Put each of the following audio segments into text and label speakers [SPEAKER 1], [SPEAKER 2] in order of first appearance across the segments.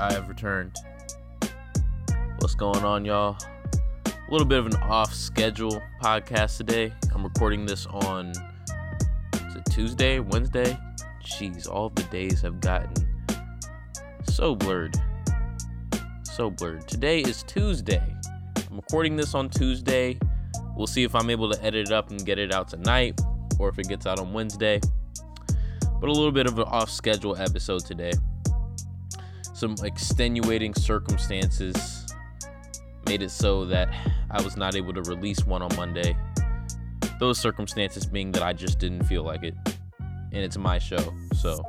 [SPEAKER 1] I have returned. What's going on, y'all? A little bit of an off schedule podcast today. I'm recording this on Tuesday, Wednesday? Jeez, all the days have gotten so blurred. So blurred. Today is Tuesday. I'm recording this on Tuesday. We'll see if I'm able to edit it up and get it out tonight or if it gets out on Wednesday. But a little bit of an off schedule episode today some extenuating circumstances made it so that I was not able to release one on Monday. Those circumstances being that I just didn't feel like it. And it's my show. So,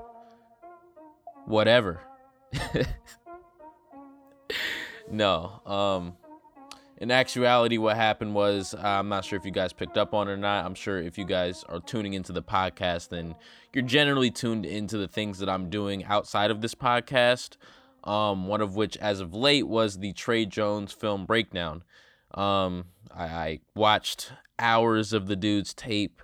[SPEAKER 1] whatever. no. Um, in actuality, what happened was I'm not sure if you guys picked up on it or not. I'm sure if you guys are tuning into the podcast, then you're generally tuned into the things that I'm doing outside of this podcast um, one of which, as of late, was the Trey Jones film breakdown. Um, I, I watched hours of the dude's tape,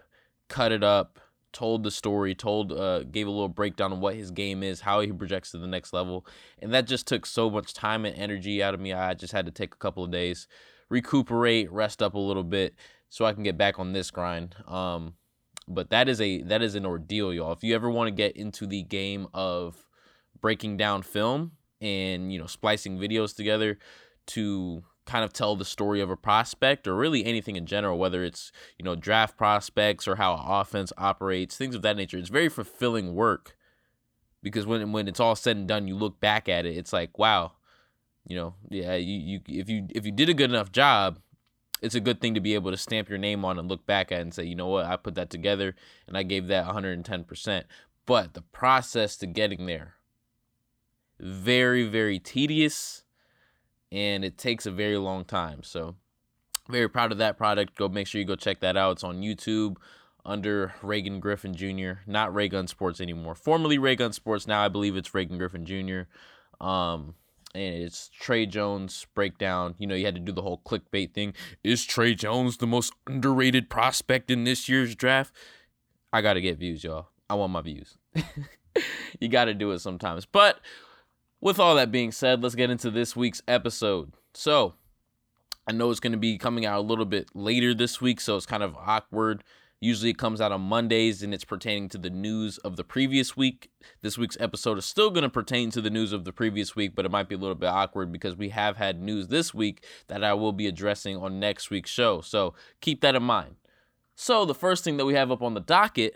[SPEAKER 1] cut it up, told the story, told, uh, gave a little breakdown on what his game is, how he projects to the next level, and that just took so much time and energy out of me. I just had to take a couple of days, recuperate, rest up a little bit, so I can get back on this grind. Um, but that is a that is an ordeal, y'all. If you ever want to get into the game of breaking down film, and you know splicing videos together to kind of tell the story of a prospect or really anything in general whether it's you know draft prospects or how offense operates things of that nature. It's very fulfilling work because when when it's all said and done you look back at it it's like wow you know yeah you, you if you if you did a good enough job it's a good thing to be able to stamp your name on and look back at and say you know what? I put that together and I gave that 110% but the process to getting there very, very tedious and it takes a very long time. So, very proud of that product. Go make sure you go check that out. It's on YouTube under Reagan Griffin Jr., not Ray Gun Sports anymore. Formerly Ray Gun Sports, now I believe it's Reagan Griffin Jr. Um, and it's Trey Jones breakdown. You know, you had to do the whole clickbait thing. Is Trey Jones the most underrated prospect in this year's draft? I got to get views, y'all. I want my views. you got to do it sometimes. But with all that being said, let's get into this week's episode. So, I know it's going to be coming out a little bit later this week, so it's kind of awkward. Usually it comes out on Mondays and it's pertaining to the news of the previous week. This week's episode is still going to pertain to the news of the previous week, but it might be a little bit awkward because we have had news this week that I will be addressing on next week's show. So keep that in mind. So, the first thing that we have up on the docket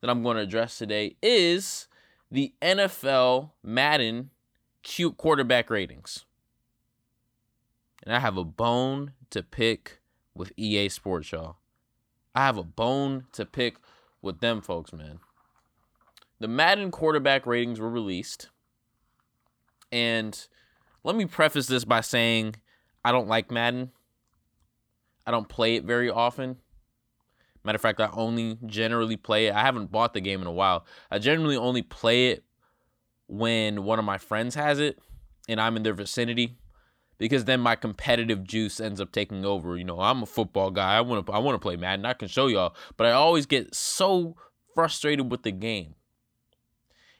[SPEAKER 1] that I'm going to address today is the NFL Madden cute quarterback ratings. And I have a bone to pick with EA Sports, y'all. I have a bone to pick with them folks, man. The Madden quarterback ratings were released. And let me preface this by saying I don't like Madden. I don't play it very often. Matter of fact, I only generally play it. I haven't bought the game in a while. I generally only play it when one of my friends has it and I'm in their vicinity because then my competitive juice ends up taking over. You know, I'm a football guy. I want to I want to play Madden. I can show y'all, but I always get so frustrated with the game.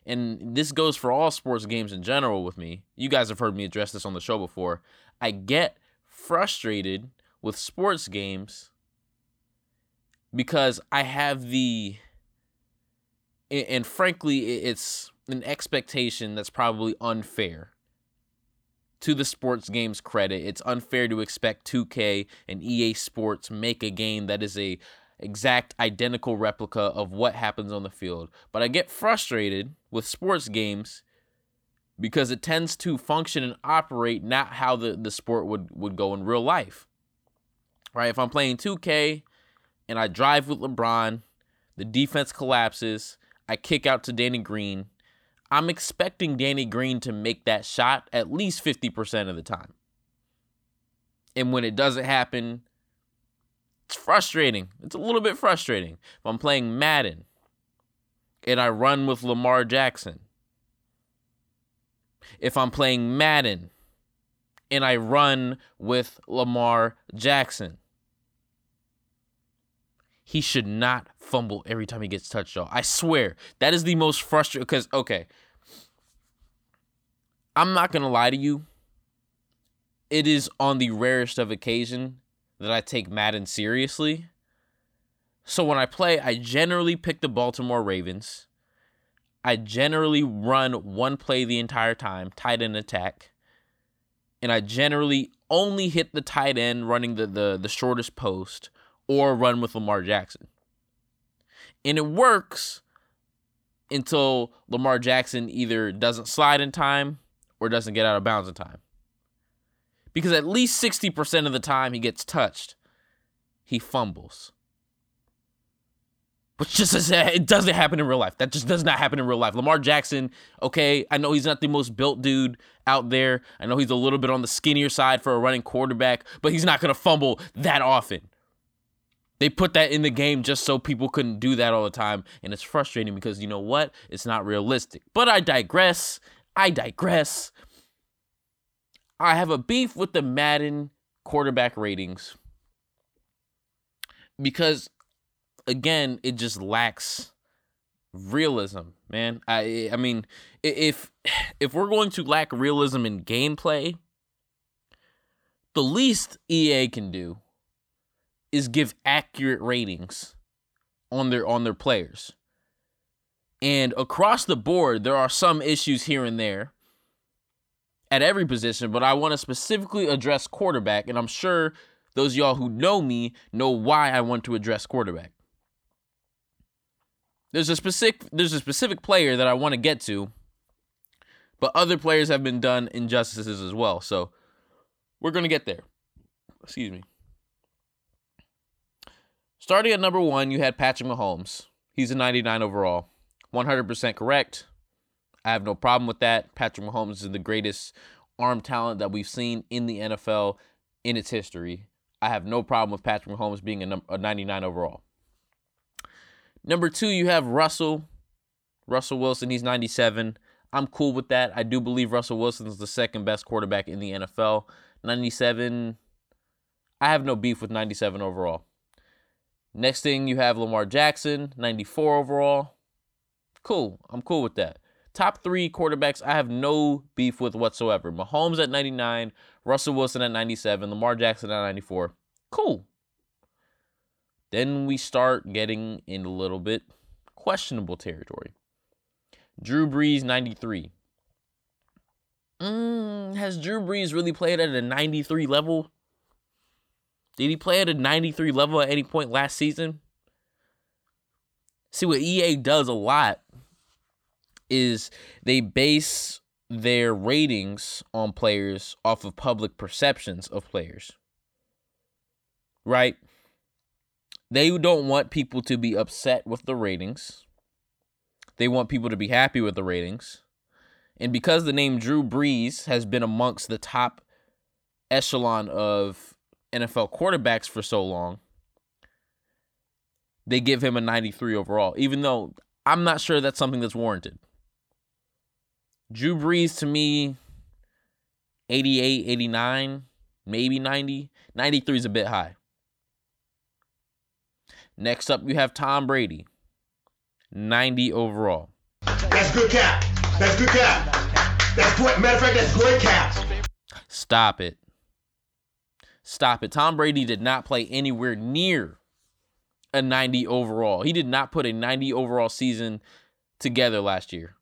[SPEAKER 1] And this goes for all sports games in general with me. You guys have heard me address this on the show before. I get frustrated with sports games because I have the and frankly it's an expectation that's probably unfair to the sports game's credit. It's unfair to expect 2K and EA Sports make a game that is a exact identical replica of what happens on the field. But I get frustrated with sports games because it tends to function and operate not how the, the sport would, would go in real life. Right? If I'm playing 2K and I drive with LeBron, the defense collapses, I kick out to Danny Green, I'm expecting Danny Green to make that shot at least 50% of the time. And when it doesn't happen, it's frustrating. It's a little bit frustrating. If I'm playing Madden and I run with Lamar Jackson, if I'm playing Madden and I run with Lamar Jackson, he should not fumble every time he gets touched. Y'all. I swear that is the most frustrating. Because okay, I'm not to lie to you. It is on the rarest of occasion that I take Madden seriously. So when I play, I generally pick the Baltimore Ravens. I generally run one play the entire time, tight end attack. And I generally only hit the tight end running the, the, the shortest post or run with Lamar Jackson. And it works until Lamar Jackson either doesn't slide in time or doesn't get out of bounds in time. Because at least 60% of the time he gets touched, he fumbles. Which just is, it doesn't happen in real life. That just does not happen in real life. Lamar Jackson, okay, I know he's not the most built dude out there. I know he's a little bit on the skinnier side for a running quarterback, but he's not going to fumble that often. They put that in the game just so people couldn't do that all the time. And it's frustrating because you know what? It's not realistic. But I digress. I digress. I have a beef with the Madden quarterback ratings because, again, it just lacks realism, man. I I mean, if if we're going to lack realism in gameplay, the least EA can do is give accurate ratings on their on their players. And across the board, there are some issues here and there at every position, but I want to specifically address quarterback, and I'm sure those y'all who know me know why I want to address quarterback. There's a specific there's a specific player that I want to get to, but other players have been done injustices as well. So we're gonna get there. Excuse me. Starting at number one, you had Patrick Mahomes. He's a 99 overall. 100% correct. I have no problem with that. Patrick Mahomes is the greatest arm talent that we've seen in the NFL in its history. I have no problem with Patrick Mahomes being a, a 99 overall. Number two, you have Russell. Russell Wilson, he's 97. I'm cool with that. I do believe Russell Wilson is the second best quarterback in the NFL. 97, I have no beef with 97 overall. Next thing you have Lamar Jackson, 94 overall. Cool. I'm cool with that. Top three quarterbacks, I have no beef with whatsoever. Mahomes at 99, Russell Wilson at 97, Lamar Jackson at 94. Cool. Then we start getting in a little bit questionable territory. Drew Brees, 93. Mm, has Drew Brees really played at a 93 level? Did he play at a 93 level at any point last season? See, what EA does a lot is they base their ratings on players off of public perceptions of players. Right? They don't want people to be upset with the ratings. They want people to be happy with the ratings. And because the name Drew Brees has been amongst the top echelon of NFL quarterbacks for so long, they give him a 93 overall, even though I'm not sure that's something that's warranted. Drew Brees to me, 88, 89, maybe 90. 93 is a bit high. Next up, you have Tom Brady, 90 overall.
[SPEAKER 2] That's good cap. That's good cap. That's great. Matter of fact, that's great cap.
[SPEAKER 1] Stop it. Stop it. Tom Brady did not play anywhere near a 90 overall. He did not put a 90 overall season together last year.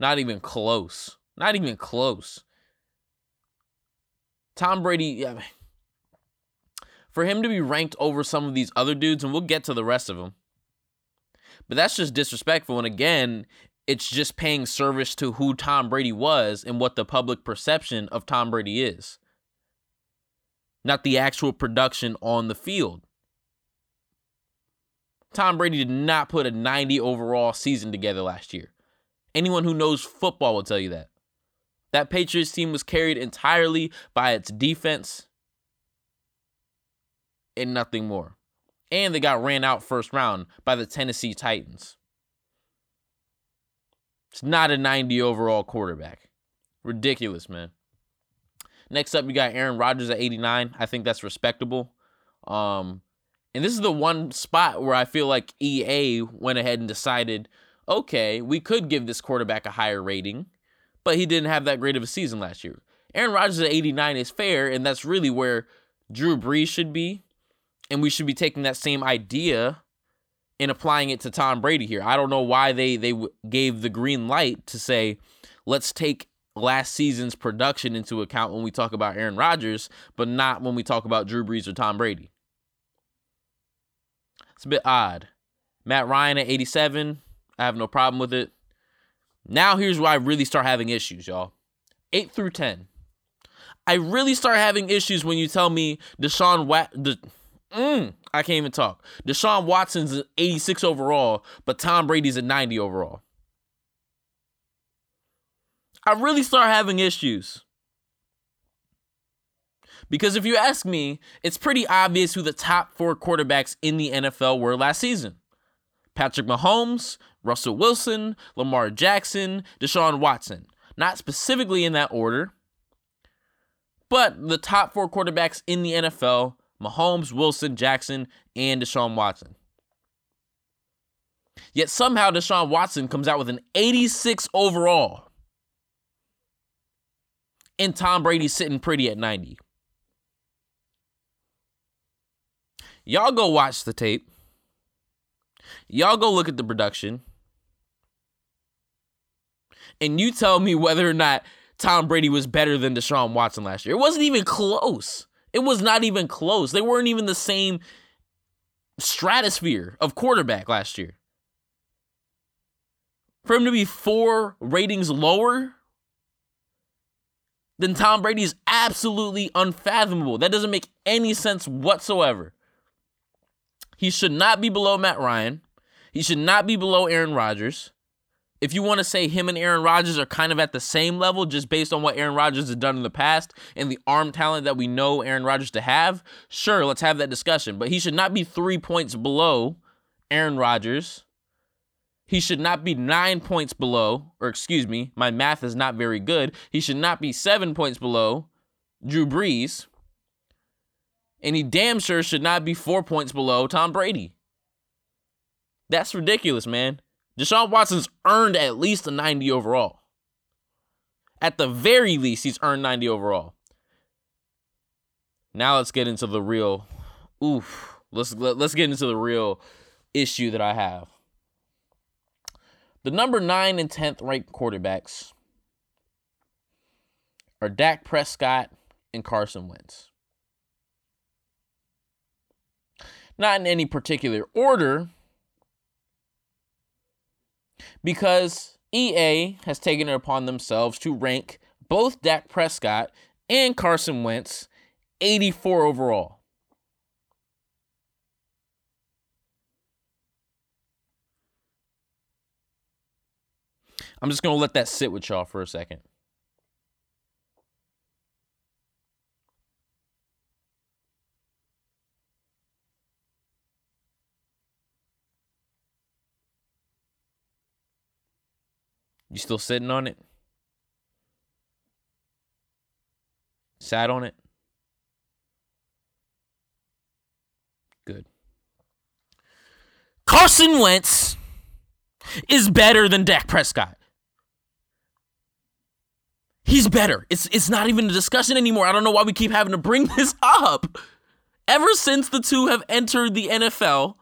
[SPEAKER 1] Not even close. Not even close. Tom Brady, for him to be ranked over some of these other dudes, and we'll get to the rest of them, but that's just disrespectful. And again, it's just paying service to who Tom Brady was and what the public perception of Tom Brady is not the actual production on the field. Tom Brady did not put a 90 overall season together last year. Anyone who knows football will tell you that. That Patriots team was carried entirely by its defense and nothing more. And they got ran out first round by the Tennessee Titans. It's not a 90 overall quarterback. Ridiculous, man. Next up, you got Aaron Rodgers at 89. I think that's respectable. Um, and this is the one spot where I feel like EA went ahead and decided, okay, we could give this quarterback a higher rating, but he didn't have that great of a season last year. Aaron Rodgers at 89 is fair, and that's really where Drew Brees should be. And we should be taking that same idea and applying it to Tom Brady here. I don't know why they they gave the green light to say let's take last season's production into account when we talk about Aaron Rodgers, but not when we talk about Drew Brees or Tom Brady. It's a bit odd. Matt Ryan at 87, I have no problem with it. Now here's where I really start having issues, y'all. 8 through 10. I really start having issues when you tell me Deshaun Wat the mm, I can't even talk. Deshaun Watson's 86 overall, but Tom Brady's at 90 overall. I really start having issues. Because if you ask me, it's pretty obvious who the top four quarterbacks in the NFL were last season Patrick Mahomes, Russell Wilson, Lamar Jackson, Deshaun Watson. Not specifically in that order, but the top four quarterbacks in the NFL Mahomes, Wilson, Jackson, and Deshaun Watson. Yet somehow Deshaun Watson comes out with an 86 overall. And Tom Brady's sitting pretty at 90. Y'all go watch the tape. Y'all go look at the production. And you tell me whether or not Tom Brady was better than Deshaun Watson last year. It wasn't even close. It was not even close. They weren't even the same stratosphere of quarterback last year. For him to be four ratings lower than Tom Brady is absolutely unfathomable. That doesn't make any sense whatsoever. He should not be below Matt Ryan. He should not be below Aaron Rodgers. If you want to say him and Aaron Rodgers are kind of at the same level just based on what Aaron Rodgers has done in the past and the arm talent that we know Aaron Rodgers to have, sure, let's have that discussion. But he should not be three points below Aaron Rodgers. He should not be nine points below, or excuse me, my math is not very good. He should not be seven points below Drew Brees. And he damn sure should not be four points below Tom Brady. That's ridiculous, man. Deshaun Watson's earned at least a 90 overall. At the very least, he's earned 90 overall. Now let's get into the real oof. Let's let's get into the real issue that I have. The number 9 and 10th ranked quarterbacks are Dak Prescott and Carson Wentz. Not in any particular order, because EA has taken it upon themselves to rank both Dak Prescott and Carson Wentz 84 overall. I'm just going to let that sit with y'all for a second. You still sitting on it? Sat on it? Good. Carson Wentz is better than Dak Prescott. He's better. It's it's not even a discussion anymore. I don't know why we keep having to bring this up. Ever since the two have entered the NFL,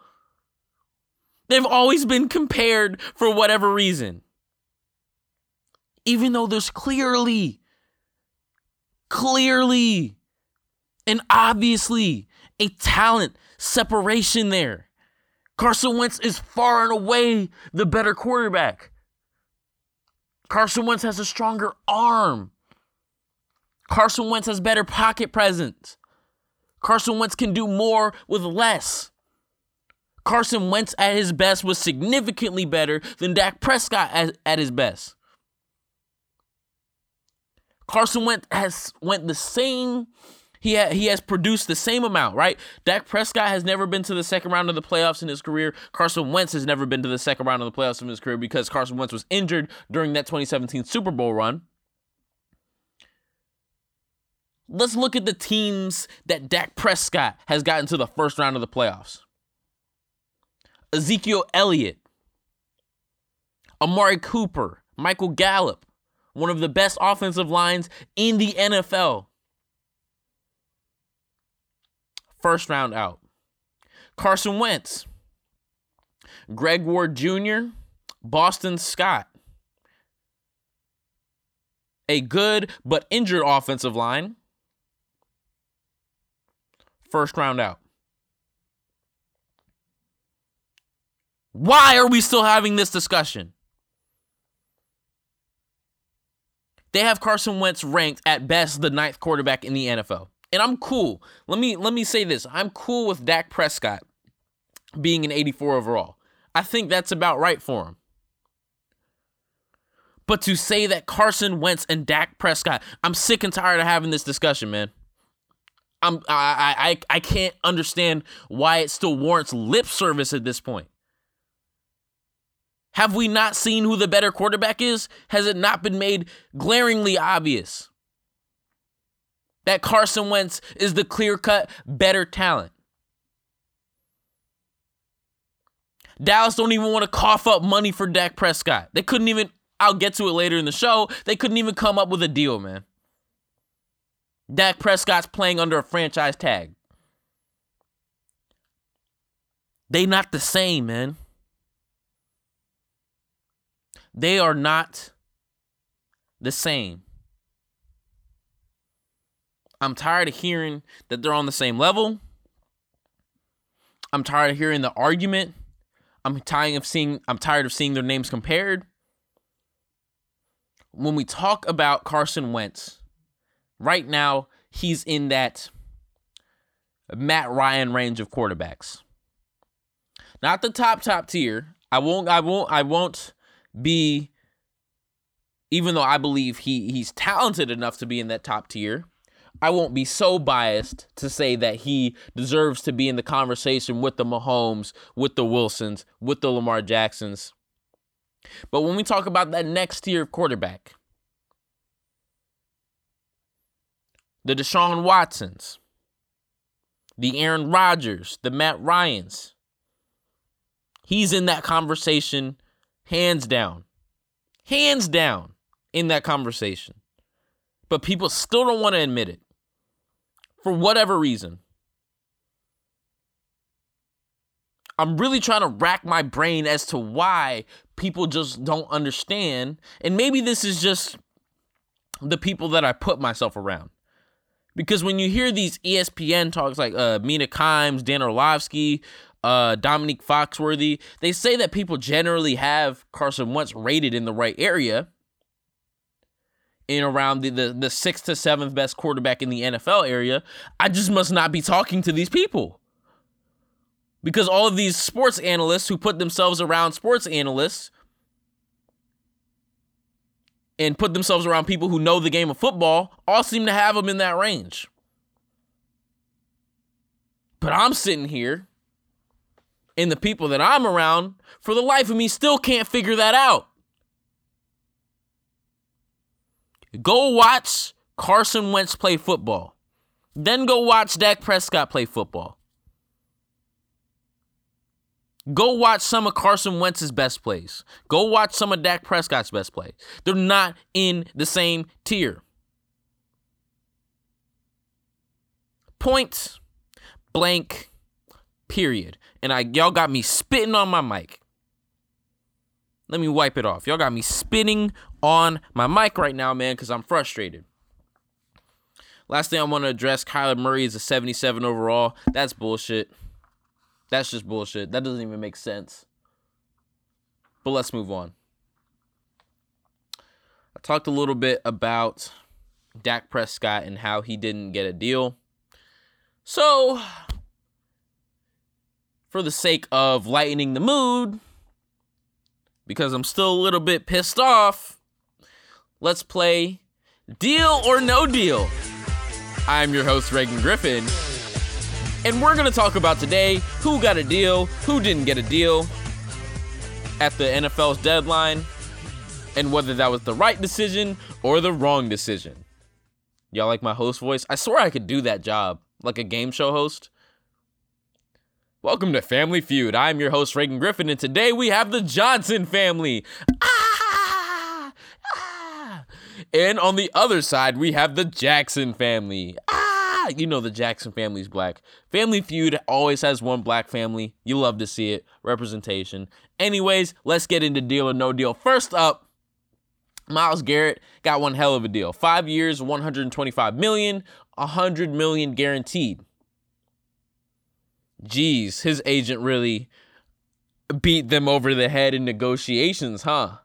[SPEAKER 1] they've always been compared for whatever reason even though there's clearly, clearly, and obviously a talent separation there. Carson Wentz is far and away the better quarterback. Carson Wentz has a stronger arm. Carson Wentz has better pocket presence. Carson Wentz can do more with less. Carson Wentz at his best was significantly better than Dak Prescott at, at his best. Carson Wentz has went the same. He ha- he has produced the same amount, right? Dak Prescott has never been to the second round of the playoffs in his career. Carson Wentz has never been to the second round of the playoffs in his career because Carson Wentz was injured during that 2017 Super Bowl run. Let's look at the teams that Dak Prescott has gotten to the first round of the playoffs. Ezekiel Elliott, Amari Cooper, Michael Gallup, one of the best offensive lines in the NFL. First round out. Carson Wentz, Greg Ward Jr., Boston Scott. A good but injured offensive line. First round out. Why are we still having this discussion? They have Carson Wentz ranked at best the ninth quarterback in the NFL. And I'm cool. Let me let me say this. I'm cool with Dak Prescott being an 84 overall. I think that's about right for him. But to say that Carson Wentz and Dak Prescott, I'm sick and tired of having this discussion, man. I'm I I I can't understand why it still warrants lip service at this point. Have we not seen who the better quarterback is? Has it not been made glaringly obvious that Carson Wentz is the clear cut better talent? Dallas don't even want to cough up money for Dak Prescott. They couldn't even, I'll get to it later in the show, they couldn't even come up with a deal, man. Dak Prescott's playing under a franchise tag. They not the same, man. They are not the same. I'm tired of hearing that they're on the same level. I'm tired of hearing the argument. I'm tired of seeing I'm tired of seeing their names compared. When we talk about Carson Wentz, right now he's in that Matt Ryan range of quarterbacks. Not the top top tier. I won't I won't I won't be even though I believe he he's talented enough to be in that top tier, I won't be so biased to say that he deserves to be in the conversation with the Mahomes, with the Wilsons, with the Lamar Jacksons. But when we talk about that next tier of quarterback, the Deshaun Watsons, the Aaron Rodgers, the Matt Ryans, he's in that conversation hands down. Hands down in that conversation. But people still don't want to admit it for whatever reason. I'm really trying to rack my brain as to why people just don't understand. And maybe this is just the people that I put myself around. Because when you hear these ESPN talks like uh, Mina Kimes, Dan Orlovsky, uh, Dominique Foxworthy, they say that people generally have Carson Wentz rated in the right area, in around the, the, the sixth to seventh best quarterback in the NFL area. I just must not be talking to these people. Because all of these sports analysts who put themselves around sports analysts and put themselves around people who know the game of football all seem to have them in that range. But I'm sitting here and the people that I'm around, for the life of me, still can't figure that out. Go watch Carson Wentz play football. Then go watch Dak Prescott play football. Go watch some of Carson Wentz's best plays. Go watch some of Dak Prescott's best plays. They're not in the same tier. Point blank period. And I y'all got me spitting on my mic. Let me wipe it off. Y'all got me spitting on my mic right now, man, because I'm frustrated. Last thing I want to address Kyler Murray is a 77 overall. That's bullshit. That's just bullshit. That doesn't even make sense. But let's move on. I talked a little bit about Dak Prescott and how he didn't get a deal. So, for the sake of lightening the mood, because I'm still a little bit pissed off, let's play Deal or No Deal. I'm your host, Reagan Griffin, and we're going to talk about today who got a deal, who didn't get a deal at the NFL's deadline, and whether that was the right decision or the wrong decision. Y'all like my host voice? I swear I could do that job like a game show host. Welcome to Family Feud. I'm your host, Reagan Griffin, and today we have the Johnson family. And on the other side, we have the Jackson family. Ah, you know the Jackson family's black. Family Feud always has one black family. You love to see it. Representation. Anyways, let's get into deal or no deal. First up, Myles Garrett got one hell of a deal. Five years, 125 million, 100 million guaranteed. Jeez, his agent really beat them over the head in negotiations, huh?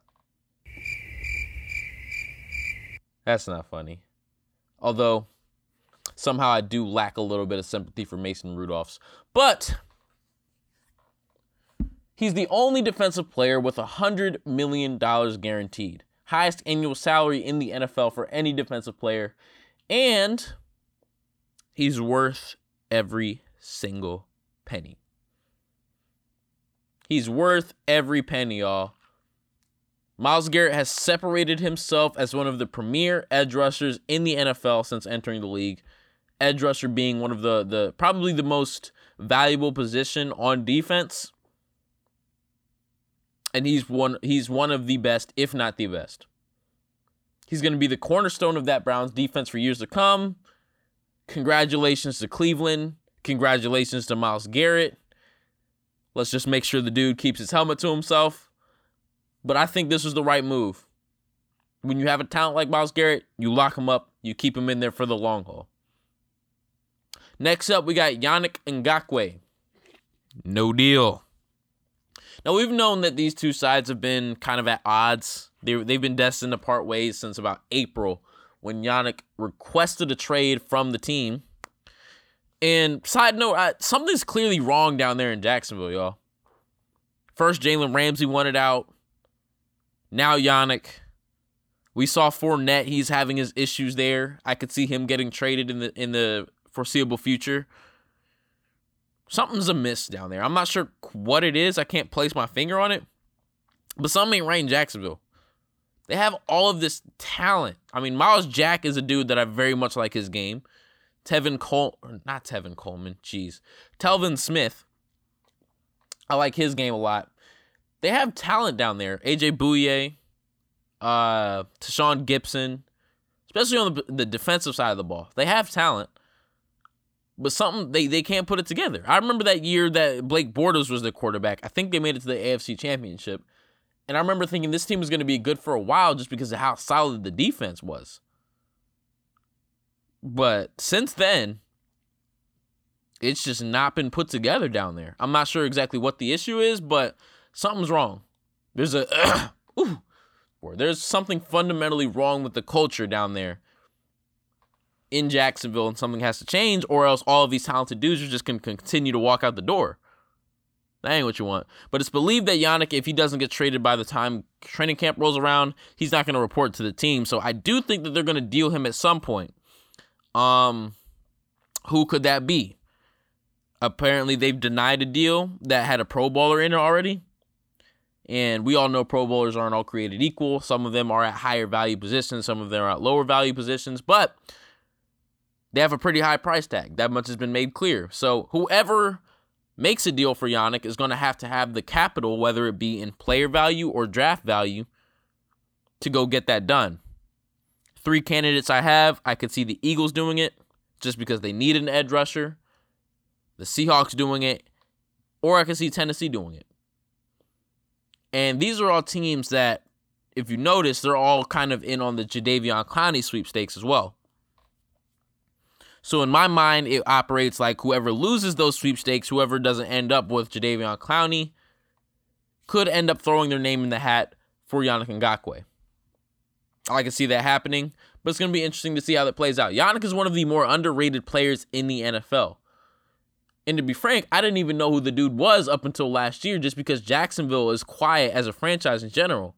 [SPEAKER 1] That's not funny. Although, somehow I do lack a little bit of sympathy for Mason Rudolphs. But he's the only defensive player with $100 million guaranteed. Highest annual salary in the NFL for any defensive player. And he's worth every single penny. He's worth every penny, y'all. Myles Garrett has separated himself as one of the premier edge rushers in the NFL since entering the league. Edge rusher being one of the the probably the most valuable position on defense. And he's one he's one of the best, if not the best. He's going to be the cornerstone of that Browns defense for years to come. Congratulations to Cleveland. Congratulations to Myles Garrett. Let's just make sure the dude keeps his helmet to himself but I think this was the right move. When you have a talent like Myles Garrett, you lock him up, you keep him in there for the long haul. Next up, we got Yannick Ngakoue. No deal. Now, we've known that these two sides have been kind of at odds. They, they've been destined to part ways since about April when Yannick requested a trade from the team. And side note, I, something's clearly wrong down there in Jacksonville, y'all. First, Jalen Ramsey wanted out. Now Yannick. We saw Fournette. He's having his issues there. I could see him getting traded in the in the foreseeable future. Something's amiss down there. I'm not sure what it is. I can't place my finger on it. But something ain't right in Jacksonville. They have all of this talent. I mean, Myles Jack is a dude that I very much like his game. Tevin Cole, not Tevin Coleman, jeez. Telvin Smith. I like his game a lot they have talent down there. AJ Bouye, uh, Tashaun Gipson, especially on the, the defensive side of the ball. They have talent, but something they, they can't put it together. I remember that year that Blake Bortles was the quarterback. I think they made it to the AFC Championship. And I remember thinking this team was going to be good for a while just because of how solid the defense was. But since then, it's just not been put together down there. I'm not sure exactly what the issue is, but something's wrong. There's a ooh, or there's something fundamentally wrong with the culture down there in Jacksonville, and something has to change, or else all of these talented dudes are just gonna continue to walk out the door. That ain't what you want. But it's believed that Yannick, if he doesn't get traded by the time training camp rolls around, he's not gonna report to the team. So I do think that they're gonna deal him at some point. Um, who could that be? Apparently, they've denied a deal that had a Pro Bowler in it already. And we all know Pro Bowlers aren't all created equal. Some of them are at higher value positions, some of them are at lower value positions, but they have a pretty high price tag. That much has been made clear. So whoever makes a deal for Yannick is going to have to have the capital, whether it be in player value or draft value, to go get that done. Three candidates I have, I could see the Eagles doing it just because they need an edge rusher, the Seahawks doing it, or I could see Tennessee doing it. And these are all teams that, if you notice, they're all kind of in on the Jadeveon Clowney sweepstakes as well. So in my mind, it operates like whoever loses those sweepstakes, whoever doesn't end up with Jadeveon Clowney, could end up throwing their name in the hat for Yannick Ngakoue. I can see that happening, but it's going to be interesting to see how that plays out. Yannick is one of the more underrated players in the NFL. And to be frank, I didn't even know who the dude was up until last year just because Jacksonville is quiet as a franchise in general.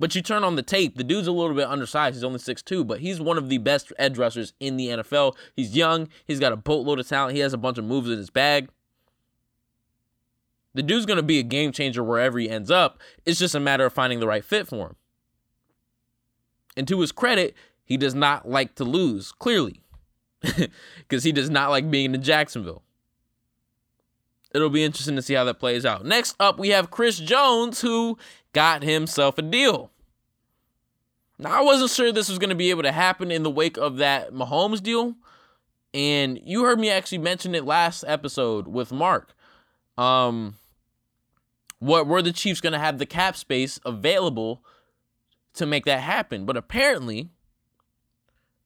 [SPEAKER 1] But you turn on the tape, the dude's a little bit undersized. He's only 6'2, but he's one of the best edge rushers in the NFL. He's young, he's got a boatload of talent, he has a bunch of moves in his bag. The dude's going to be a game changer wherever he ends up. It's just a matter of finding the right fit for him. And to his credit, he does not like to lose, clearly, because he does not like being in Jacksonville it'll be interesting to see how that plays out. Next up, we have Chris Jones, who got himself a deal. Now, I wasn't sure this was going to be able to happen in the wake of that Mahomes deal. And you heard me actually mention it last episode with Mark. Um, what were the Chiefs going to have the cap space available to make that happen? But apparently,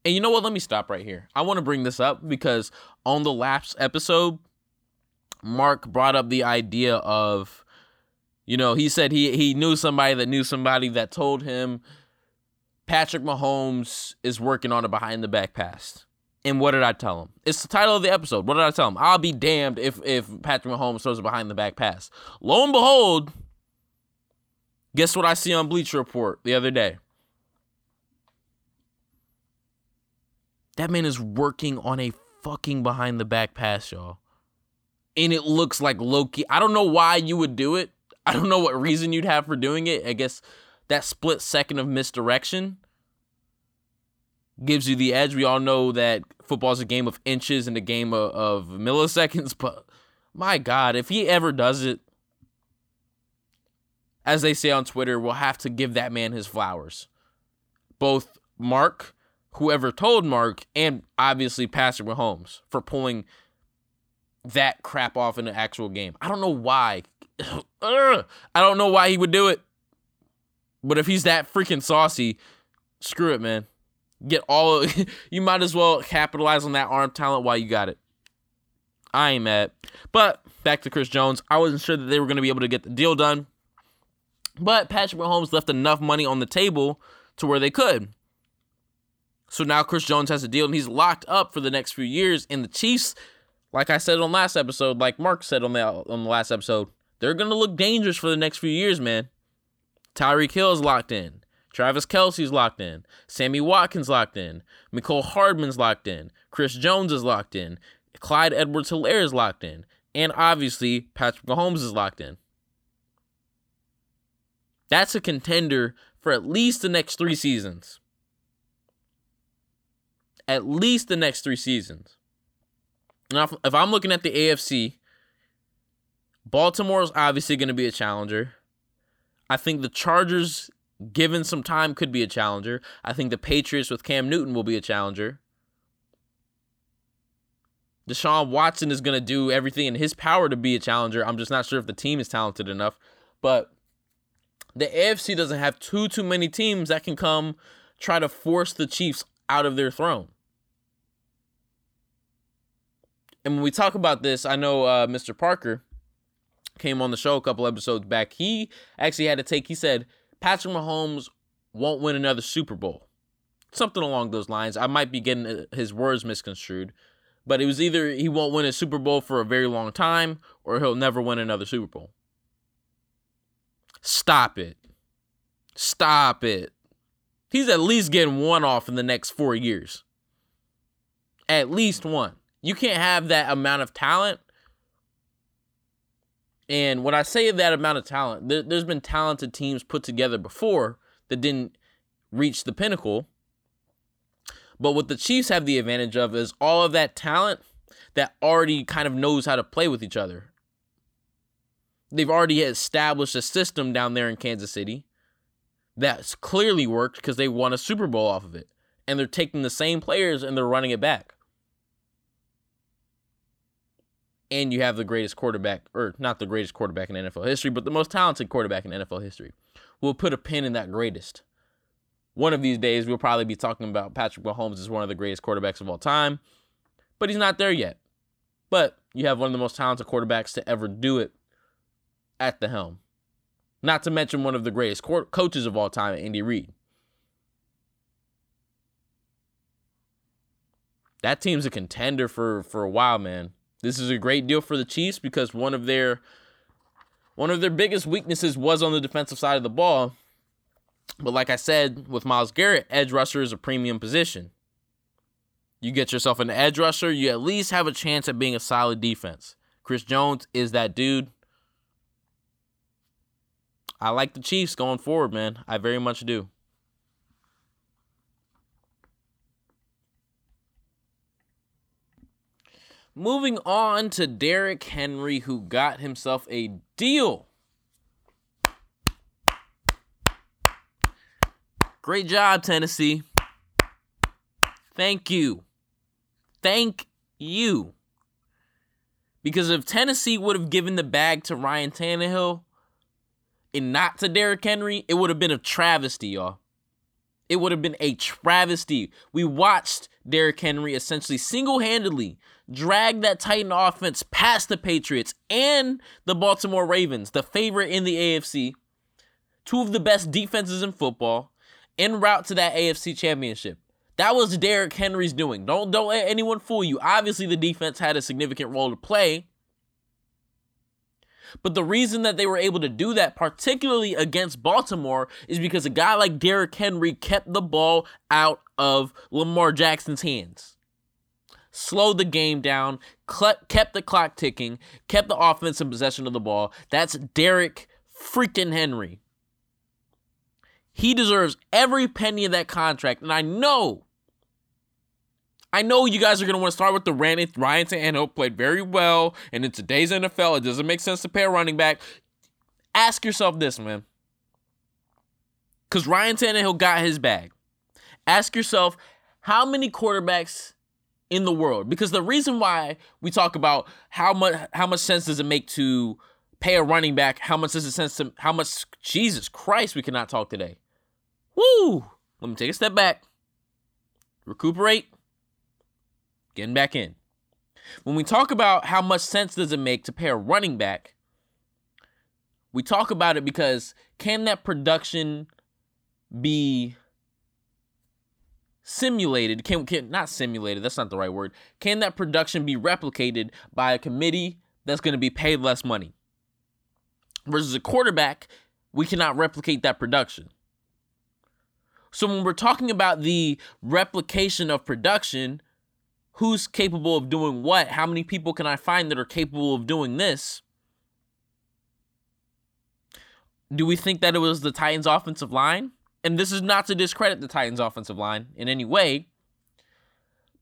[SPEAKER 1] and you know what? Let me stop right here. I want to bring this up because on the last episode, Mark brought up the idea of, you know, he said he he knew somebody that knew somebody that told him Patrick Mahomes is working on a behind the back pass. And what did I tell him? It's the title of the episode. What did I tell him? I'll be damned if if Patrick Mahomes throws a behind the back pass. Lo and behold, guess what I see on Bleacher Report the other day? That man is working on a fucking behind the back pass, y'all. And it looks like Loki. I don't know why you would do it. I don't know what reason you'd have for doing it. I guess that split second of misdirection gives you the edge. We all know that football is a game of inches and a game of, of milliseconds, but my God, if he ever does it, as they say on Twitter, we'll have to give that man his flowers. Both Mark whoever told Mark and obviously Patrick Mahomes for pulling that crap off in the actual game. I don't know why. I don't know why he would do it. But if he's that freaking saucy, screw it, man. Get all of, you might as well capitalize on that arm talent while you got it. I ain't mad. But back to Chris Jones. I wasn't sure that they were going to be able to get the deal done. But Patrick Mahomes left enough money on the table to where they could. So now Chris Jones has a deal and he's locked up for the next few years. And the Chiefs, like I said on last episode, like Mark said on the on the last episode, they're gonna look dangerous for the next few years, man. Tyreek Hill's locked in. Travis Kelce's locked in. Sammy Watkins locked in. Mecole Hardman's locked in. Chris Jones is locked in. Clyde Edwards Helaire is locked in. And obviously, Patrick Mahomes is locked in. That's a contender for at least the next three seasons at least the next three seasons. Now, if I'm looking at the AFC, Baltimore is obviously going to be a challenger. I think the Chargers, given some time, could be a challenger. I think the Patriots with Cam Newton will be a challenger. Deshaun Watson is going to do everything in his power to be a challenger. I'm just not sure if the team is talented enough. But the AFC doesn't have too too many teams that can come try to force the Chiefs out of their throne. And when we talk about this, I know uh, Mr. Parker came on the show a couple episodes back. He actually had to take, he said, Patrick Mahomes won't win another Super Bowl. Something along those lines. I might be getting uh, his words misconstrued, but it was either he won't win a Super Bowl for a very long time or he'll never win another Super Bowl. Stop it. Stop it. He's at least getting one off in the next four years. At least one. You can't have that amount of talent. And when I say that amount of talent, there, has been talented teams put together before that didn't reach the pinnacle. But what the Chiefs have the advantage of is all of that talent that already kind of knows how to play with each other. They've already established a system down there in Kansas City that's clearly worked because they won a Super Bowl off of it. And they're taking the same players and they're running it back. And you have the greatest quarterback, or not the greatest quarterback in NFL history, but the most talented quarterback in NFL history. We'll put a pin in that greatest. One of these days, we'll probably be talking about Patrick Mahomes as one of the greatest quarterbacks of all time, but he's not there yet. But you have one of the most talented quarterbacks to ever do it at the helm. Not to mention one of the greatest co- coaches of all time, Andy Reid. That team's a contender for for a while, man. This is a great deal for the Chiefs because one of their one of their biggest weaknesses was on the defensive side of the ball. But like I said, with Myles Garrett, edge rusher is a premium position. You get yourself an edge rusher, you at least have a chance at being a solid defense. Chris Jones is that dude. I like the Chiefs going forward, man. I very much do. Moving on to Derrick Henry, who got himself a deal. Great job, Tennessee. Thank you. Thank you. Because if Tennessee would have given the bag to Ryan Tannehill and not to Derrick Henry, it would have been a travesty, y'all. It would have been a travesty. We watched Derrick Henry essentially single handedly drag that Titan offense past the Patriots and the Baltimore Ravens, the favorite in the AFC, two of the best defenses in football, en route to that AFC championship. That was Derrick Henry's doing. Don't don't let anyone fool you. Obviously, the defense had a significant role to play. But the reason that they were able to do that, particularly against Baltimore, is because a guy like Derrick Henry kept the ball out of Lamar Jackson's hands. Slowed the game down, kept the clock ticking, kept the offense in possession of the ball. That's Derrick freaking Henry. He deserves every penny of that contract. And I know I know you guys are going to want to start with the Ryan, Ryan Tannehill played very well, and in today's NFL, it doesn't make sense to pay a running back. Ask yourself this, man. Because Ryan Tannehill got his bag. Ask yourself, how many quarterbacks in the world? Because the reason why we talk about how much how much sense does it make to pay a running back, how much does it sense to how much Jesus Christ we cannot talk today. Woo! Let me take a step back. Recuperate getting back in. When we talk about how much sense does it make to pay a running back, we talk about it because can that production be simulated? Can, can not simulated, that's not the right word. Can that production be replicated by a committee that's going to be paid less money? Versus a quarterback, we cannot replicate that production. So when we're talking about the replication of production, who's capable of doing what? How many people can I find that are capable of doing this? Do we think that it was the Titans' offensive line? And this is not to discredit the Titans' offensive line in any way,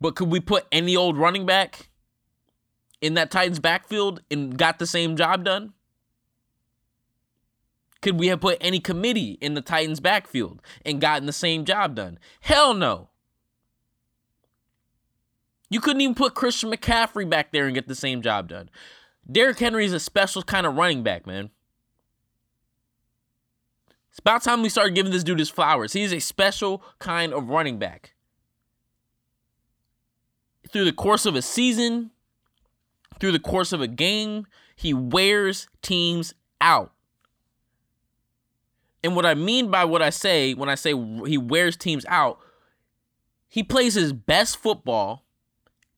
[SPEAKER 1] but could we put any old running back in that Titans backfield and got the same job done? Could we have put any committee in the Titans backfield and gotten the same job done? Hell no. You couldn't even put Christian McCaffrey back there and get the same job done. Derrick Henry is a special kind of running back, man. It's about time we started giving this dude his flowers. He's a special kind of running back. Through the course of a season, through the course of a game, he wears teams out. And what I mean by what I say when I say he wears teams out, he plays his best football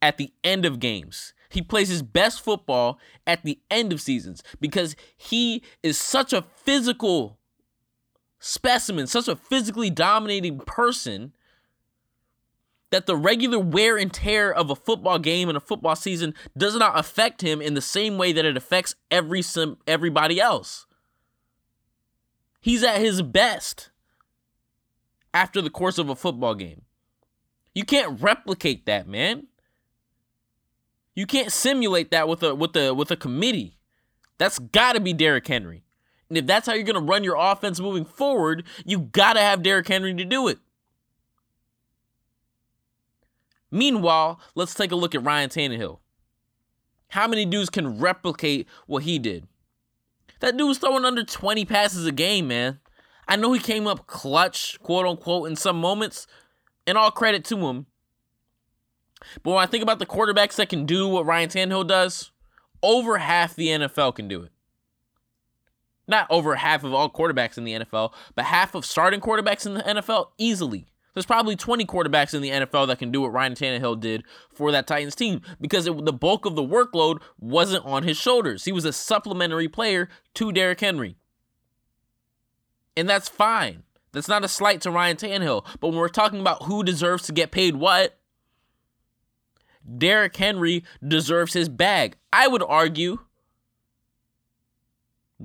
[SPEAKER 1] at the end of games. He plays his best football at the end of seasons because he is such a physical specimen, such a physically dominating person that the regular wear and tear of a football game and a football season does not affect him in the same way that it affects every everybody else. He's at his best after the course of a football game. You can't replicate that, man. You can't simulate that with a with a with a committee. That's got to be Derrick Henry. And if that's how you're going to run your offense moving forward, you got to have Derrick Henry to do it. Meanwhile, let's take a look at Ryan Tannehill. How many dudes can replicate what he did? That dude was throwing under 20 passes a game, man. I know he came up clutch, quote unquote, in some moments, and all credit to him. But when I think about the quarterbacks that can do what Ryan Tannehill does, over half the NFL can do it. Not over half of all quarterbacks in the NFL, but half of starting quarterbacks in the NFL easily. There's probably 20 quarterbacks in the NFL that can do what Ryan Tannehill did for that Titans team because it, the bulk of the workload wasn't on his shoulders. He was a supplementary player to Derrick Henry. And that's fine. That's not a slight to Ryan Tannehill. But when we're talking about who deserves to get paid what, Derrick Henry deserves his bag. I would argue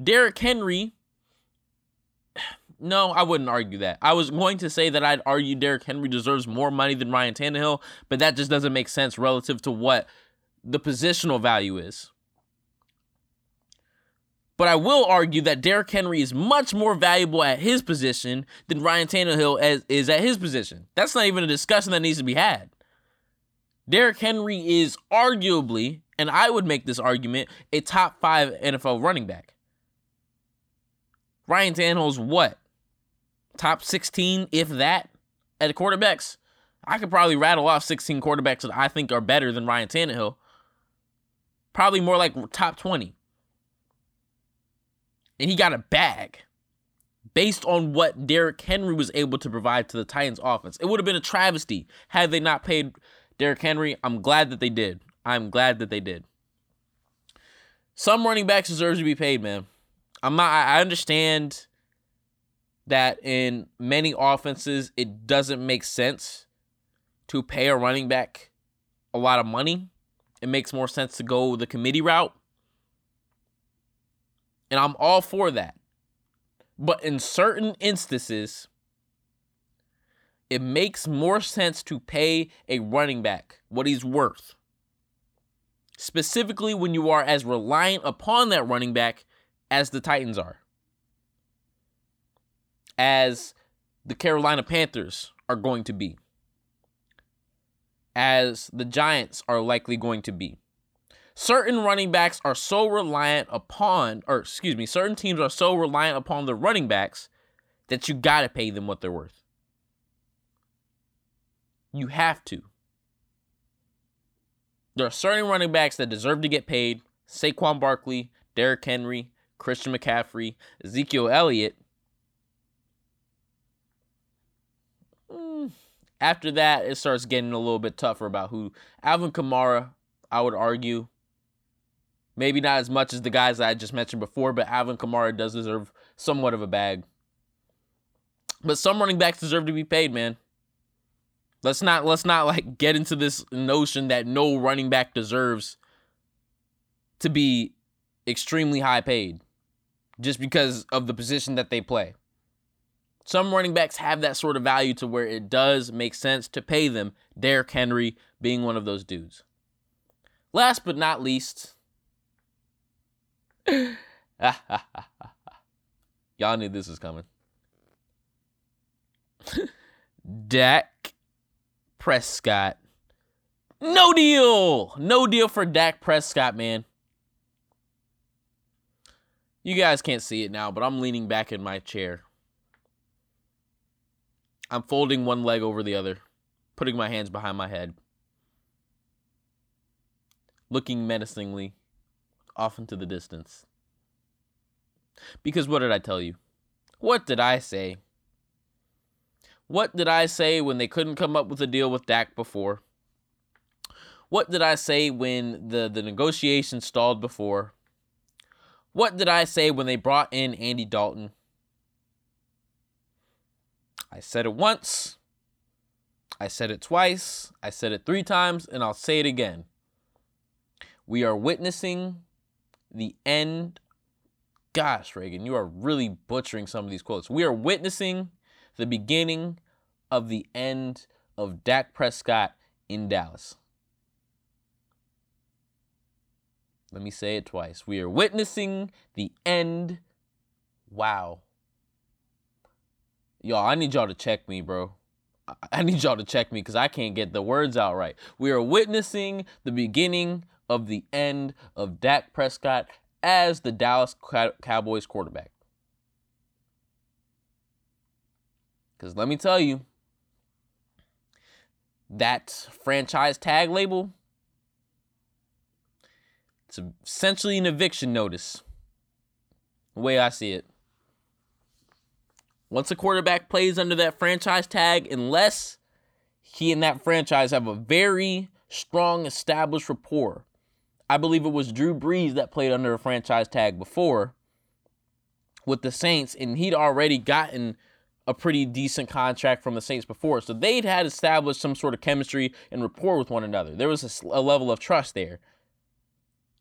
[SPEAKER 1] Derrick Henry. No, I wouldn't argue that. I was going to say that I'd argue Derrick Henry deserves more money than Ryan Tannehill, but that just doesn't make sense relative to what the positional value is. But I will argue that Derrick Henry is much more valuable at his position than Ryan Tannehill as, is at his position. That's not even a discussion that needs to be had. Derrick Henry is arguably, and I would make this argument, a top five NFL running back. Ryan Tannehill's what? Top 16, if that, at the quarterbacks? I could probably rattle off 16 quarterbacks that I think are better than Ryan Tannehill. Probably more like top 20. And he got a bag based on what Derrick Henry was able to provide to the Titans offense. It would have been a travesty had they not paid Derrick Henry. I'm glad that they did. I'm glad that they did. Some running backs deserve to be paid, man. I'm not I understand that in many offenses it doesn't make sense to pay a running back a lot of money. It makes more sense to go the committee route. And I'm all for that. But in certain instances, it makes more sense to pay a running back what he's worth. Specifically, when you are as reliant upon that running back as the Titans are, as the Carolina Panthers are going to be, as the Giants are likely going to be. Certain running backs are so reliant upon, or excuse me, certain teams are so reliant upon the running backs that you got to pay them what they're worth. You have to. There are certain running backs that deserve to get paid. Saquon Barkley, Derrick Henry, Christian McCaffrey, Ezekiel Elliott. Mm. After that, it starts getting a little bit tougher about who. Alvin Kamara, I would argue. Maybe not as much as the guys I just mentioned before, but Alvin Kamara does deserve somewhat of a bag. But some running backs deserve to be paid, man. Let's not let's not like get into this notion that no running back deserves to be extremely high paid just because of the position that they play. Some running backs have that sort of value to where it does make sense to pay them, Derrick Henry being one of those dudes. Last but not least, y'all knew this was coming. Dak Prescott. No deal. No deal for Dak Prescott, man. You guys can't see it now, but I'm leaning back in my chair. I'm folding one leg over the other, putting my hands behind my head, looking menacingly off into the distance. Because what did I tell you? What did I say? What did I say when they couldn't come up with a deal with Dak before? What did I say when the, the negotiations stalled before? What did I say when they brought in Andy Dalton? I said it once. I said it twice. I said it three times, and I'll say it again. We are witnessing the end. Gosh, Reagan, you are really butchering some of these quotes. We are witnessing the beginning of the end of Dak Prescott in Dallas. Let me say it twice. We are witnessing the end. Wow. Y'all, I need y'all to check me, bro. I need y'all to check me because I can't get the words out right. We are witnessing the beginning of the end of Dak Prescott as the Dallas Cowboys quarterback. Because let me tell you, that franchise tag label, it's essentially an eviction notice. The way I see it. Once a quarterback plays under that franchise tag, unless he and that franchise have a very strong established rapport. I believe it was Drew Brees that played under a franchise tag before with the Saints, and he'd already gotten a pretty decent contract from the Saints before. So they'd had established some sort of chemistry and rapport with one another. There was a, a level of trust there.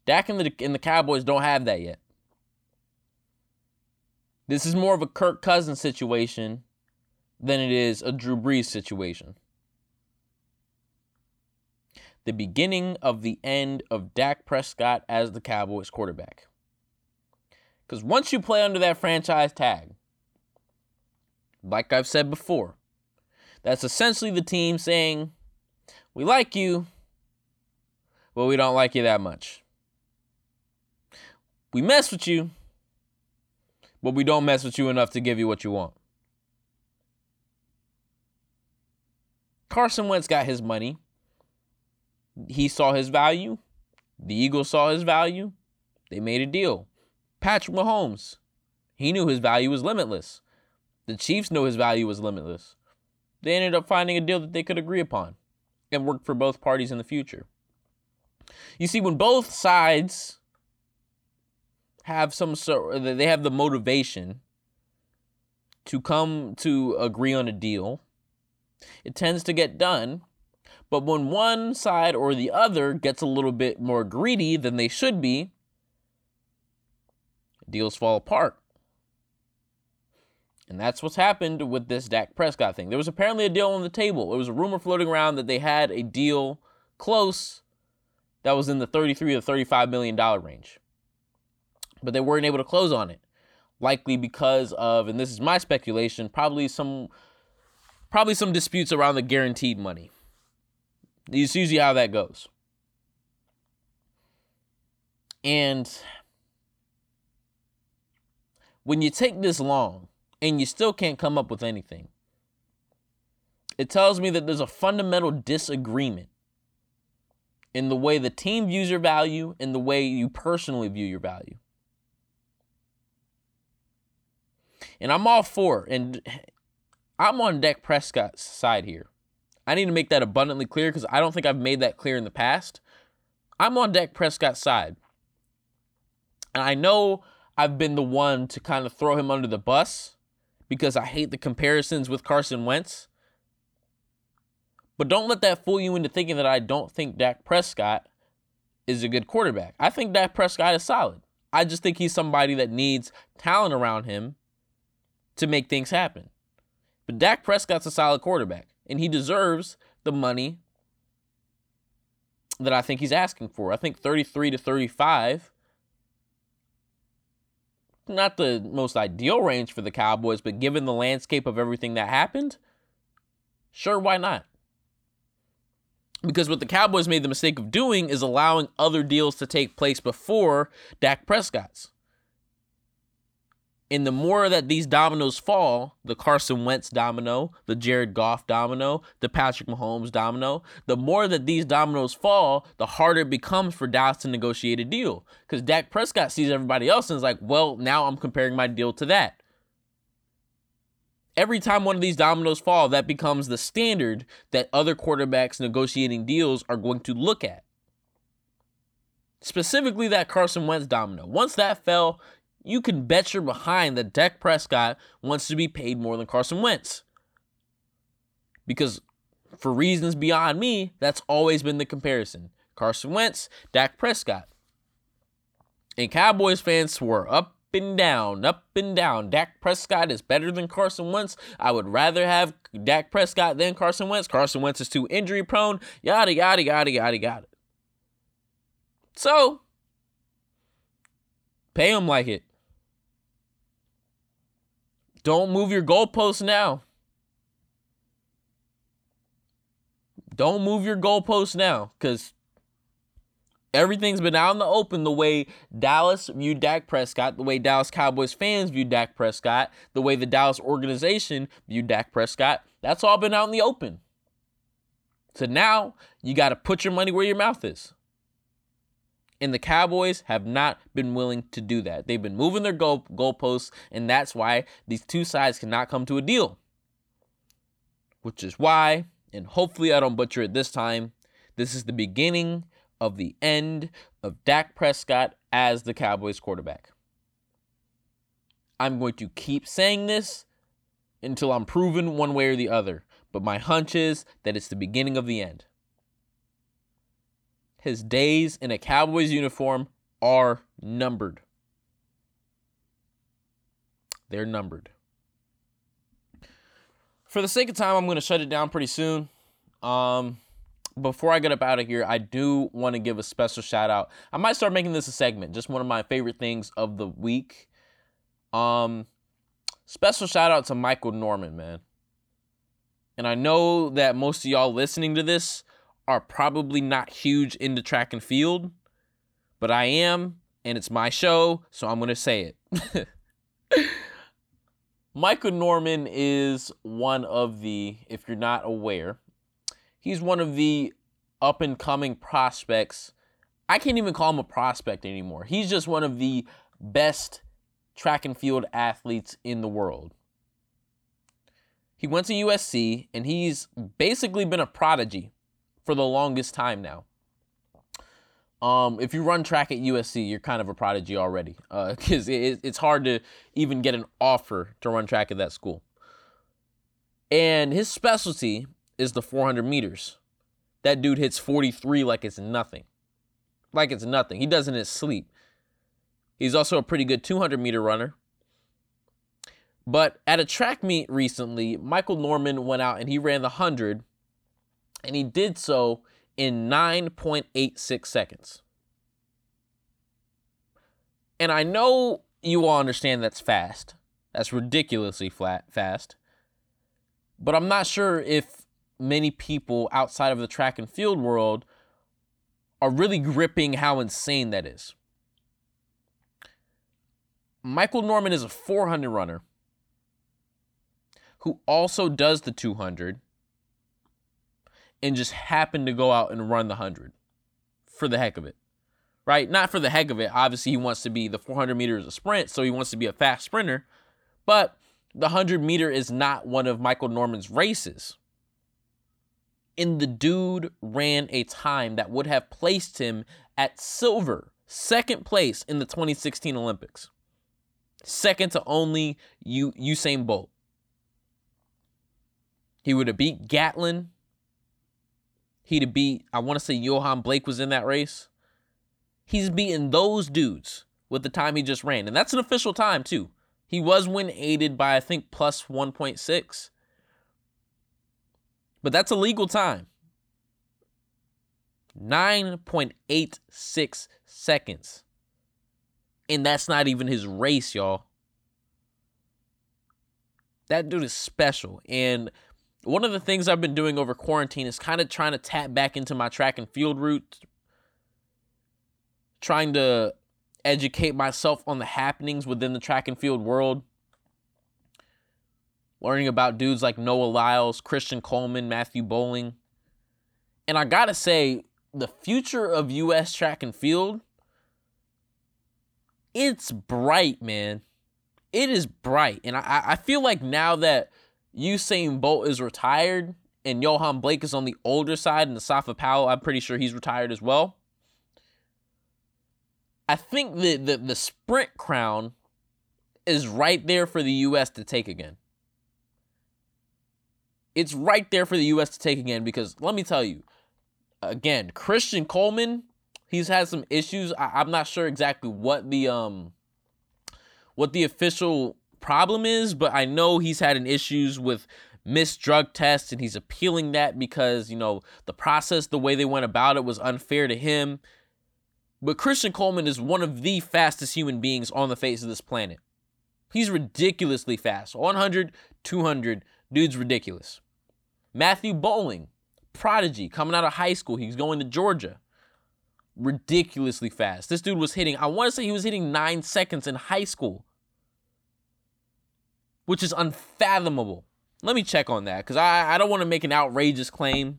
[SPEAKER 1] Dak and the, and the Cowboys don't have that yet. This is more of a Kirk Cousins situation than it is a Drew Brees situation. The beginning of the end of Dak Prescott as the Cowboys quarterback. Because once you play under that franchise tag, like I've said before, that's essentially the team saying, We like you, but we don't like you that much. We mess with you, but we don't mess with you enough to give you what you want. Carson Wentz got his money. He saw his value. The Eagles saw his value. They made a deal. Patrick Mahomes, he knew his value was limitless. The Chiefs knew his value was limitless. They ended up finding a deal that they could agree upon and work for both parties in the future. You see, when both sides have some sort, they have the motivation to come to agree on a deal, it tends to get done. But when one side or the other gets a little bit more greedy than they should be, deals fall apart. And that's what's happened with this Dak Prescott thing. There was apparently a deal on the table. There was a rumor floating around that they had a deal close that was in the 33 to 35 million dollar range. But they weren't able to close on it. Likely because of, and this is my speculation, probably some probably some disputes around the guaranteed money. It's usually how that goes. And when you take this long and you still can't come up with anything, it tells me that there's a fundamental disagreement in the way the team views your value and the way you personally view your value. And I'm all for, and I'm on Dak Prescott's side here. I need to make that abundantly clear because I don't think I've made that clear in the past. I'm on Dak Prescott's side. And I know I've been the one to kind of throw him under the bus because I hate the comparisons with Carson Wentz. But don't let that fool you into thinking that I don't think Dak Prescott is a good quarterback. I think Dak Prescott is solid. I just think he's somebody that needs talent around him to make things happen. But Dak Prescott's a solid quarterback, and he deserves the money that I think he's asking for. I think 33 to 35 not the most ideal range for the Cowboys, but given the landscape of everything that happened, sure, why not? Because what the Cowboys made the mistake of doing is allowing other deals to take place before Dak Prescott's. And the more that these dominoes fall, the Carson Wentz domino, the Jared Goff domino, the Patrick Mahomes domino, the more that these dominoes fall, the harder it becomes for Dallas to negotiate a deal. Because Dak Prescott sees everybody else and is like, well, now I'm comparing my deal to that. Every time one of these dominoes fall, that becomes the standard that other quarterbacks negotiating deals are going to look at. Specifically, that Carson Wentz domino. Once that fell, you can bet your behind that Dak Prescott wants to be paid more than Carson Wentz. Because for reasons beyond me, that's always been the comparison. Carson Wentz, Dak Prescott. And Cowboys fans swore up and down, up and down. Dak Prescott is better than Carson Wentz. I would rather have Dak Prescott than Carson Wentz. Carson Wentz is too injury prone. Yada, yada, yada, yada, yada. So, pay him like it. Don't move your goalposts now. Don't move your goalposts now because everything's been out in the open the way Dallas viewed Dak Prescott, the way Dallas Cowboys fans view Dak Prescott, the way the Dallas organization viewed Dak Prescott. That's all been out in the open. So now you got to put your money where your mouth is. And the Cowboys have not been willing to do that. They've been moving their goal goalposts, and that's why these two sides cannot come to a deal. Which is why, and hopefully I don't butcher it this time, this is the beginning of the end of Dak Prescott as the Cowboys quarterback. I'm going to keep saying this until I'm proven one way or the other, but my hunch is that it's the beginning of the end his days in a Cowboys uniform are numbered. They're numbered. For the sake of time, I'm going to shut it down pretty soon. Um, before I get up out of here, I do want to give a special shout out. I might start making this a segment, just one of my favorite things of the week. Um, special shout out to Michael Norman, man. And I know that most of y'all listening to this are probably not huge into track and field, but I am, and it's my show, so I'm going to say it. Michael Norman is one of the, if you're not aware, he's one of the up and coming prospects. I can't even call him a prospect anymore. He's just one of the best track and field athletes in the world. He went to USC and he's basically been a prodigy for the longest time now. Um, if you run track at USC, you're kind of a prodigy already, because uh, it, it's hard to even get an offer to run track at that school. And his specialty is the 400 meters. That dude hits 43 like it's nothing, like it's nothing. He does it in his sleep. He's also a pretty good 200 meter runner. But at a track meet recently, Michael Norman went out and he ran the 100, and he did so in 9.86 seconds. And I know you all understand that's fast. That's ridiculously flat fast. But I'm not sure if many people outside of the track and field world are really gripping how insane that is. Michael Norman is a 400 runner who also does the 200 and just happened to go out and run the 100 for the heck of it. Right? Not for the heck of it. Obviously, he wants to be the 400 meters a sprint, so he wants to be a fast sprinter. But the 100 meter is not one of Michael Norman's races. And the dude ran a time that would have placed him at silver, second place in the 2016 Olympics. Second to only Usain Bolt. He would have beat Gatlin He'd have beat, I want to say Yohan Blake was in that race. He's beaten those dudes with the time he just ran. And that's an official time, too. He was win aided by, I think, plus 1.6. But that's a legal time. 9.86 seconds. And that's not even his race, y'all. That dude is special. And one of the things I've been doing over quarantine is kind of trying to tap back into my track and field route, trying to educate myself on the happenings within the track and field world. Learning about dudes like Noah Lyles, Christian Coleman, Matthew Boling. And I gotta say, the future of US track and field, it's bright, man. It is bright. And I, I feel like now that Usain Bolt is retired and Yohan Blake is on the older side, and Asafa Powell, I'm pretty sure he's retired as well. I think the, the, the sprint crown is right there for the U.S. to take again. It's right there for the U.S. to take again because let me tell you, again, Christian Coleman, he's had some issues. I, I'm not sure exactly what the um what the official problem is, but I know he's had an issues with missed drug tests and he's appealing that because, you know, the process, the way they went about it was unfair to him. But Christian Coleman is one of the fastest human beings on the face of this planet. He's ridiculously fast. 100, 200, dude's ridiculous. Matthew Boling, prodigy, coming out of high school. He's going to Georgia. Ridiculously fast. This dude was hitting, I want to say he was hitting nine seconds in high school which is unfathomable. Let me check on that because I, I don't want to make an outrageous claim.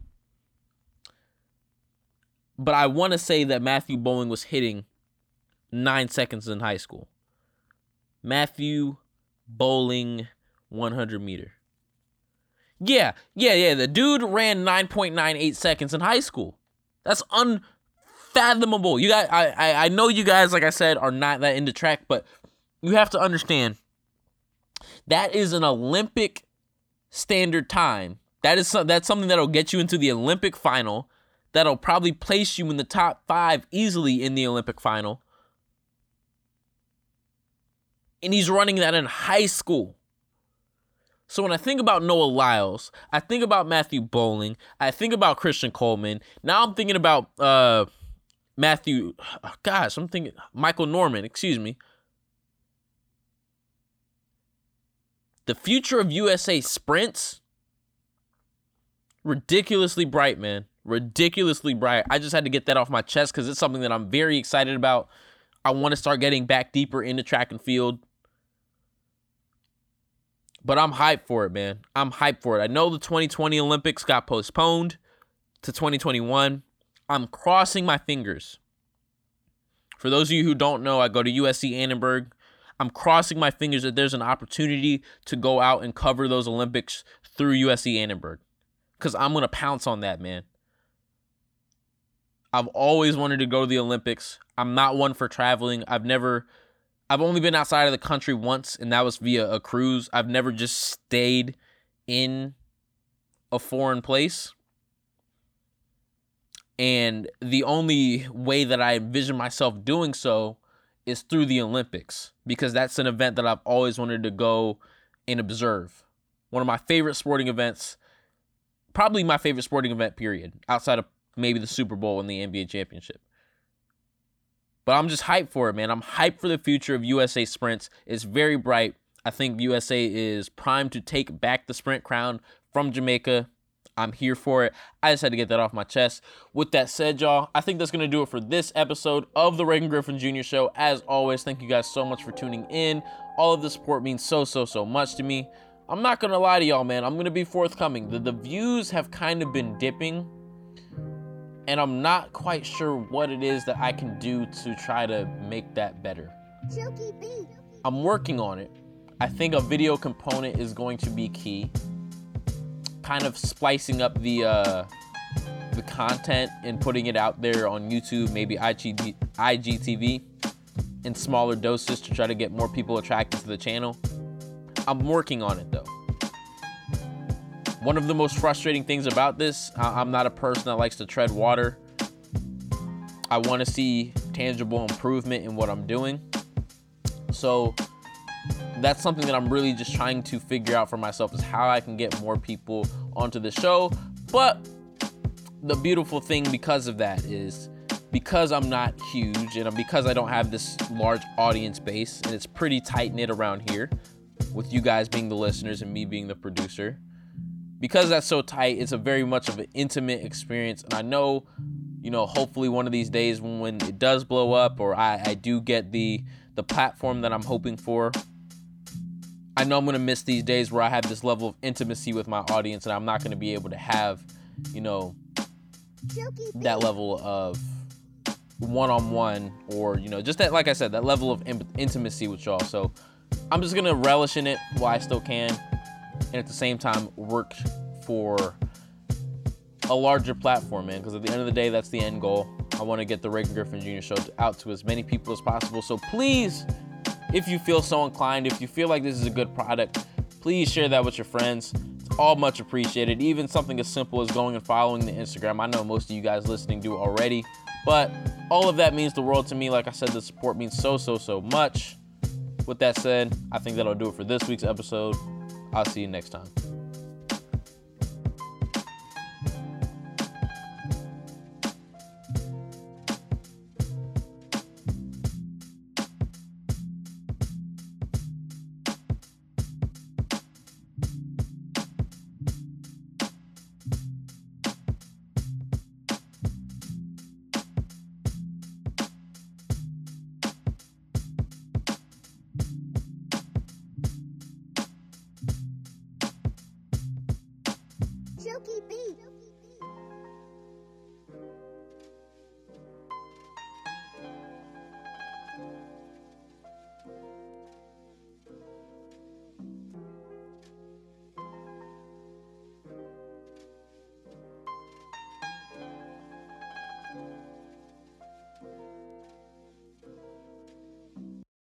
[SPEAKER 1] But I want to say that Matthew Boling was hitting nine seconds in high school. Matthew Boling 100 meter. Yeah, yeah, yeah. The dude ran 9.98 seconds in high school. That's unfathomable. You guys, I, I, I know you guys, like I said, are not that into track, but you have to understand that is an Olympic standard time. That is that's something that'll get you into the Olympic final. That'll probably place you in the top five easily in the Olympic final. And he's running that in high school. So when I think about Noah Lyles, I think about Matthew Boling, I think about Christian Coleman. Now I'm thinking about uh, Matthew. Oh gosh, I'm thinking Michael Norman. Excuse me. The future of USA sprints ridiculously bright, man. Ridiculously bright. I just had to get that off my chest because it's something that I'm very excited about. I want to start getting back deeper into track and field. But I'm hyped for it, man. I'm hyped for it. I know the 2020 Olympics got postponed to 2021. I'm crossing my fingers. For those of you who don't know, I go to USC Annenberg. I'm crossing my fingers that there's an opportunity to go out and cover those Olympics through USC Annenberg. Because I'm going to pounce on that, man. I've always wanted to go to the Olympics. I'm not one for traveling. I've never I've only been outside of the country once, and that was via a cruise. I've never just stayed in a foreign place. And the only way that I envision myself doing so is through the Olympics because that's an event that I've always wanted to go and observe. One of my favorite sporting events, probably my favorite sporting event, period, outside of maybe the Super Bowl and the NBA championship. But I'm just hyped for it, man. I'm hyped for the future of USA sprints. It's very bright. I think USA is primed to take back the sprint crown from Jamaica. I'm here for it. I just had to get that off my chest. With that said, y'all, I think that's going to do it for this episode of the Reagan Griffin Jr. Show. As always, thank you guys so much for tuning in. All of the support means so, so, so much to me. I'm not going to lie to y'all, man. I'm going to be forthcoming. The, the views have kind of been dipping and I'm not quite sure what it is that I can do to try to make that better. I'm working on it. I think a video component is going to be key. Kind of splicing up the uh, the content and putting it out there on YouTube, maybe IGD, IGTV, in smaller doses to try to get more people attracted to the channel. I'm working on it though. One of the most frustrating things about this, I'm not a person that likes to tread water. I want to see tangible improvement in what I'm doing. So that's something that I'm really just trying to figure out for myself is how I can get more people onto the show. But the beautiful thing because of that is because I'm not huge and because I don't have this large audience base and it's pretty tight knit around here with you guys being the listeners and me being the producer because that's so tight, it's a very much of an intimate experience. And I know, you know, hopefully one of these days when, it does blow up or I, I do get the the platform that I'm hoping for, I know I'm gonna miss these days where I have this level of intimacy with my audience and I'm not gonna be able to have, you know, that level of one-on-one or you know just that like i said that level of intimacy with y'all so i'm just gonna relish in it while i still can and at the same time work for a larger platform, man. Because at the end of the day, that's the end goal. I want to get the Reagan Griffin Jr. Show out to as many people as possible. So please, if you feel so inclined, if you feel like this is a good product, please share that with your friends. It's all much appreciated. Even something as simple as going and following the Instagram. I know most of you guys listening do already, but all of that means the world to me. Like I said, the support means so, so, so much. With that said, I think that'll do it for this week's episode. I'll see you next time.